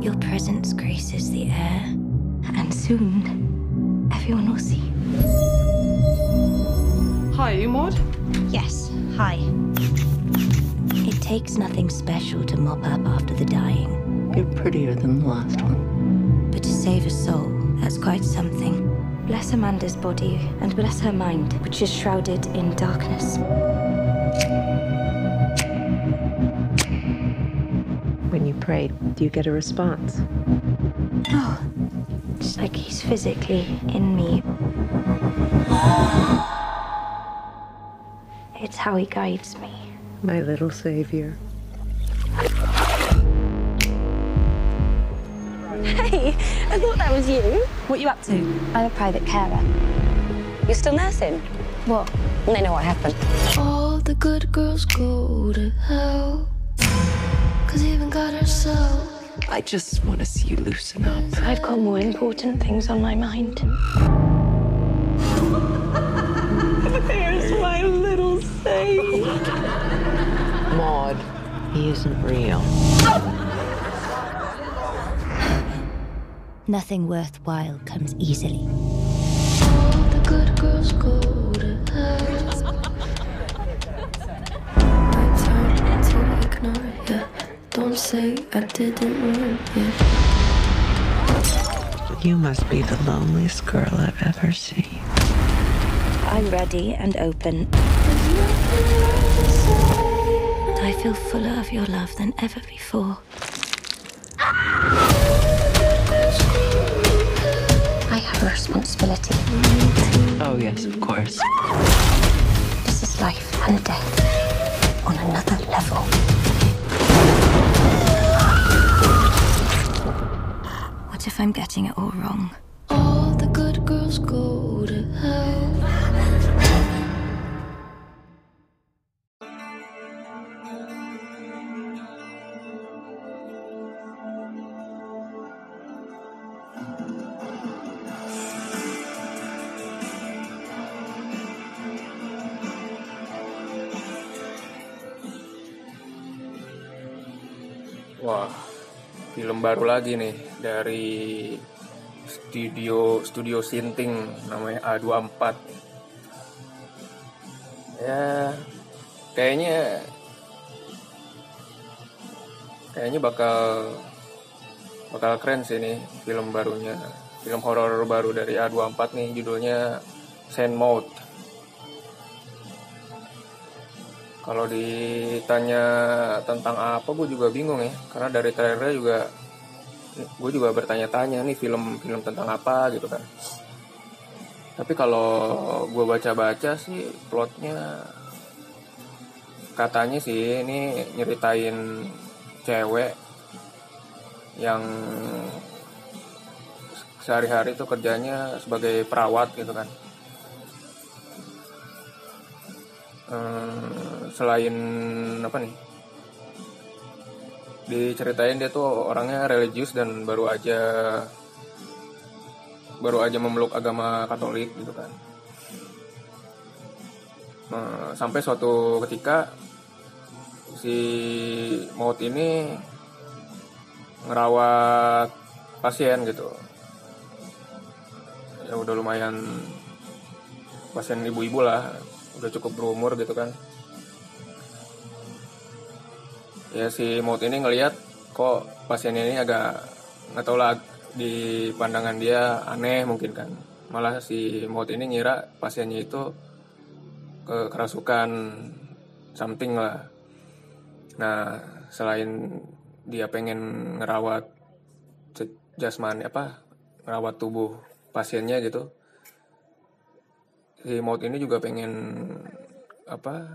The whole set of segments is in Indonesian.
Your presence graces the air, and soon everyone will see. Hi, you Maud? Yes, hi. It takes nothing special to mop up after the dying, You're prettier than the last one. but to save a soul, that's quite something. Bless Amanda's body and bless her mind, which is shrouded in darkness. When you pray, do you get a response? Oh, it's like he's physically in me. It's how he guides me. My little savior. Hey, I thought that was you. What you up to? I'm a private carer. You're still nursing? What? They know what happened. All the good girls go to hell. Cause even God herself. I just want to see you loosen up. I've got more important things on my mind. There's my little saint. Maud, he isn't real. Nothing worthwhile comes easily. All the good girls go to hell. My turn to ignore ya. Don't say I didn't warn ya. You must be the loneliest girl I've ever seen. I'm ready and open. And I feel fuller of your love than ever before. I have a responsibility. Oh, yes, of course. This is life and death on another level. If I'm getting it all wrong? All the good girls go to hell. Film baru lagi nih dari studio studio Sinting namanya A24. Ya, kayaknya kayaknya bakal bakal keren sih nih film barunya. Film horor baru dari A24 nih judulnya Sand Mode. Kalau ditanya tentang apa, gue juga bingung ya. Karena dari trailernya juga, gue juga bertanya-tanya nih film-film tentang apa gitu kan. Tapi kalau gue baca-baca sih plotnya katanya sih ini nyeritain cewek yang sehari-hari tuh kerjanya sebagai perawat gitu kan. Eh, selain apa nih diceritain dia tuh orangnya religius dan baru aja baru aja memeluk agama Katolik gitu kan. Eh, sampai suatu ketika si maut ini ngerawat pasien gitu. Ya udah lumayan pasien ibu-ibu lah udah cukup berumur gitu kan ya si maut ini ngelihat kok pasien ini agak nggak tahu lah di pandangan dia aneh mungkin kan. Malah si maut ini ngira pasiennya itu ke kerasukan something lah. Nah selain dia pengen ngerawat jasmani apa ngerawat tubuh pasiennya gitu si maut ini juga pengen apa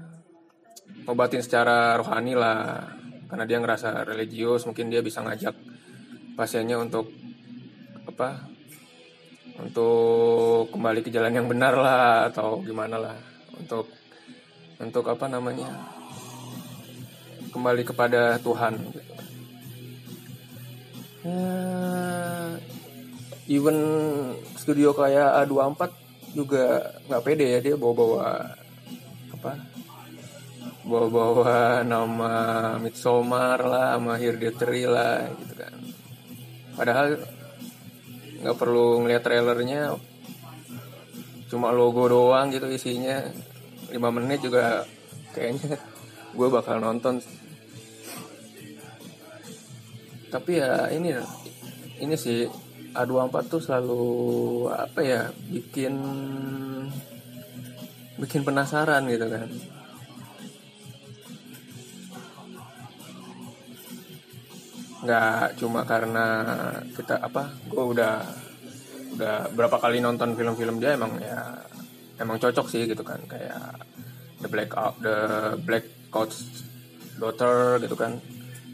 obatin secara rohani lah karena dia ngerasa religius mungkin dia bisa ngajak pasiennya untuk apa untuk kembali ke jalan yang benar lah atau gimana lah untuk untuk apa namanya kembali kepada Tuhan gitu. even studio kayak A24 juga nggak pede ya dia bawa-bawa apa bawa-bawa nama Midsommar lah sama Hereditary lah gitu kan. Padahal nggak perlu ngeliat trailernya cuma logo doang gitu isinya. 5 menit juga kayaknya gue bakal nonton. Tapi ya ini ini sih A24 tuh selalu apa ya bikin bikin penasaran gitu kan nggak cuma karena kita apa gue udah udah berapa kali nonton film-film dia emang ya emang cocok sih gitu kan. Kayak the black out the black coach daughter gitu kan.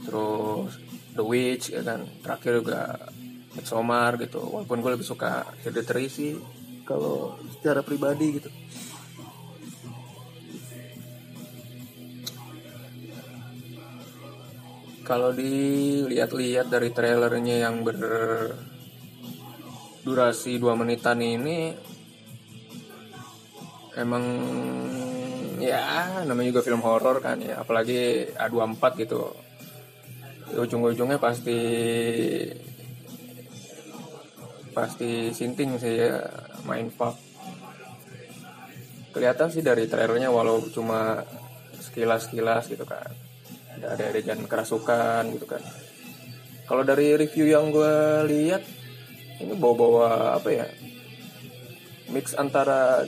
Terus the witch ya kan. Terakhir juga Midsommar gitu. Walaupun gue lebih suka Hereditary sih kalau secara pribadi gitu kalau dilihat-lihat dari trailernya yang berdurasi 2 menitan ini emang ya namanya juga film horor kan ya apalagi A24 gitu. Ujung-ujungnya pasti pasti sinting sih ya main pub kelihatan sih dari trailernya walau cuma sekilas-sekilas gitu kan ada ada adegan kerasukan gitu kan. Kalau dari review yang gue lihat ini bawa-bawa apa ya? Mix antara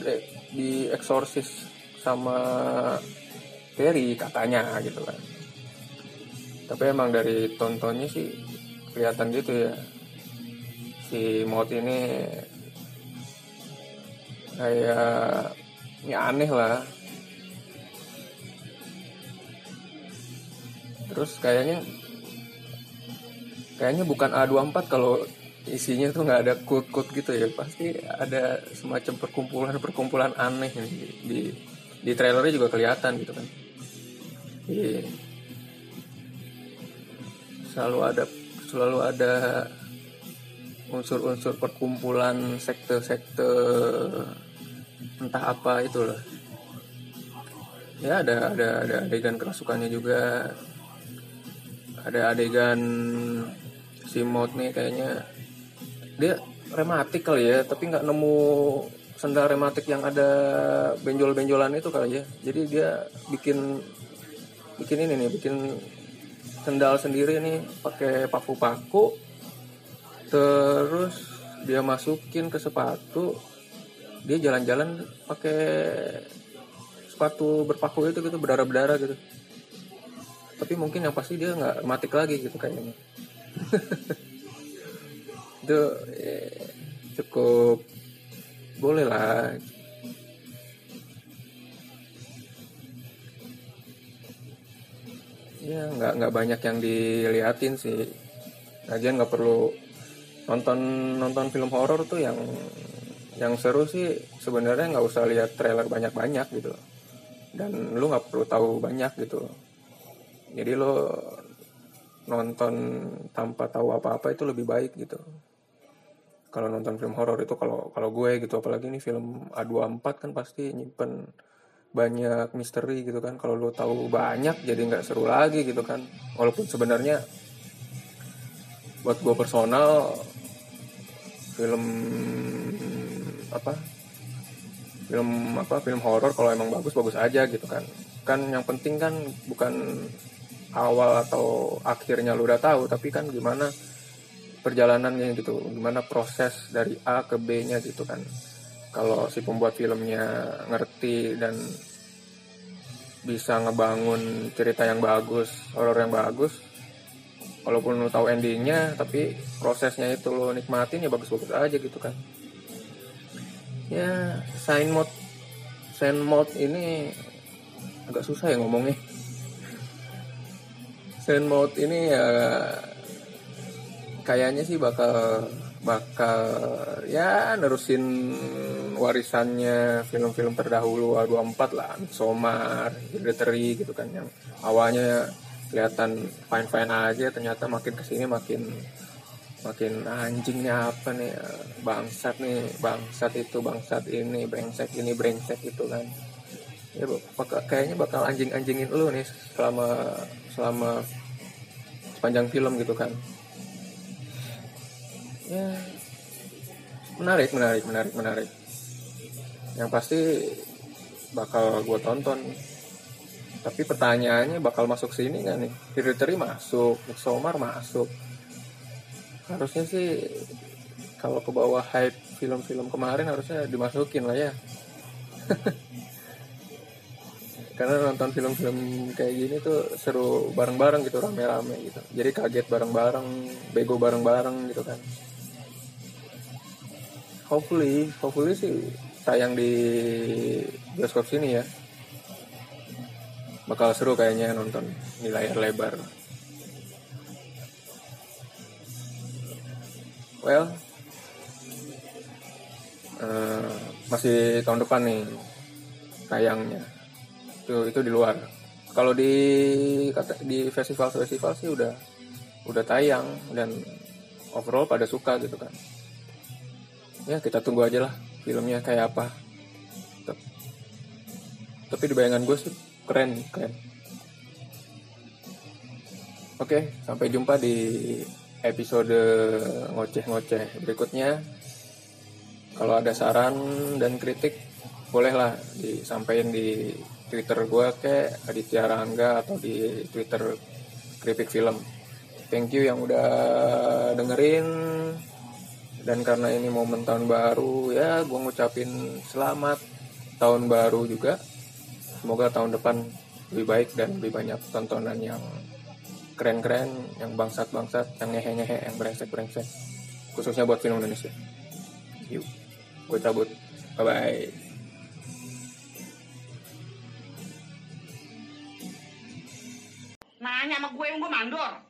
di Exorcist sama Terry katanya gitu kan. Tapi emang dari tontonnya sih kelihatan gitu ya. Si Maut ini kayak ya aneh lah terus kayaknya kayaknya bukan A24 kalau isinya tuh nggak ada quote-quote gitu ya. Pasti ada semacam perkumpulan-perkumpulan aneh di, di di trailernya juga kelihatan gitu kan. Iya selalu ada selalu ada unsur-unsur perkumpulan sekte-sekte entah apa itulah. Ya ada ada ada adegan kerasukannya juga ada adegan si Maud nih kayaknya. Dia rematik kali ya tapi nggak nemu sendal rematik yang ada benjol-benjolan itu kali ya. Jadi dia bikin bikin ini nih bikin sendal sendiri nih pakai paku-paku. Terus dia masukin ke sepatu. Dia jalan-jalan pakai sepatu berpaku itu gitu berdarah-berdarah gitu tapi mungkin yang pasti dia nggak matik lagi gitu kayaknya. Itu ya, cukup boleh lah. Ya nggak nggak banyak yang diliatin sih. Lagian nggak perlu nonton nonton film horor tuh yang yang seru sih sebenarnya nggak usah lihat trailer banyak-banyak gitu. Dan lu nggak perlu tahu banyak gitu jadi lo nonton tanpa tahu apa-apa itu lebih baik gitu. Kalau nonton film horor itu kalau kalau gue gitu apalagi ini film A24 kan pasti nyimpen banyak misteri gitu kan. Kalau lo tahu banyak jadi nggak seru lagi gitu kan. Walaupun sebenarnya buat gue personal film apa? Film apa? Film horor kalau emang bagus bagus aja gitu kan. Kan yang penting kan bukan awal atau akhirnya lu udah tahu tapi kan gimana perjalanannya gitu gimana proses dari A ke B nya gitu kan. Kalau si pembuat filmnya ngerti dan bisa ngebangun cerita yang bagus horor yang bagus walaupun lu tahu endingnya tapi prosesnya itu lo nikmatin ya bagus-bagus aja gitu kan. Ya sign mode sign mode ini agak susah ya ngomongnya Sand Mode ini ya kayaknya sih bakal bakal ya nerusin warisannya film-film terdahulu A24 lah Somar, Hereditary gitu kan yang awalnya kelihatan fine-fine aja ternyata makin ke sini makin makin anjingnya apa nih bangsat nih bangsat itu bangsat ini brengsek ini brengsek itu kan ya bakal, kayaknya bakal anjing-anjingin lu nih selama selama sepanjang film gitu kan. Ya menarik menarik menarik menarik. Yang pasti bakal gue tonton. Tapi pertanyaannya bakal masuk sini nggak nih? Hereditary masuk Midsommar masuk. Harusnya sih kalau ke bawah hype film-film kemarin harusnya dimasukin lah ya karena nonton film-film kayak gini tuh seru bareng-bareng gitu rame-rame gitu. Jadi kaget bareng-bareng bego bareng-bareng gitu kan. Hopefully hopefully sih tayang di bioskop sini ya. Bakal seru kayaknya nonton di layar lebar. Well eh, masih tahun depan nih tayangnya itu itu di luar. Kalau di kata di festival festival sih udah udah tayang dan overall pada suka gitu kan. Ya kita tunggu aja lah filmnya kayak apa. Tep- tapi di bayangan gue sih keren keren. Oke sampai jumpa di episode ngoceh-ngoceh berikutnya. Kalau ada saran dan kritik bolehlah disampaikan di Twitter gue ke Aditya Rangga atau di Twitter Kripik Film. Thank you yang udah dengerin dan karena ini momen tahun baru ya gue ngucapin selamat tahun baru juga. Semoga tahun depan lebih baik dan lebih banyak tontonan yang keren-keren, yang bangsat-bangsat, yang ngehe-ngehe, yang brengsek-brengsek. Khususnya buat film Indonesia. Yuk, gue cabut. Bye-bye. Gue mandor.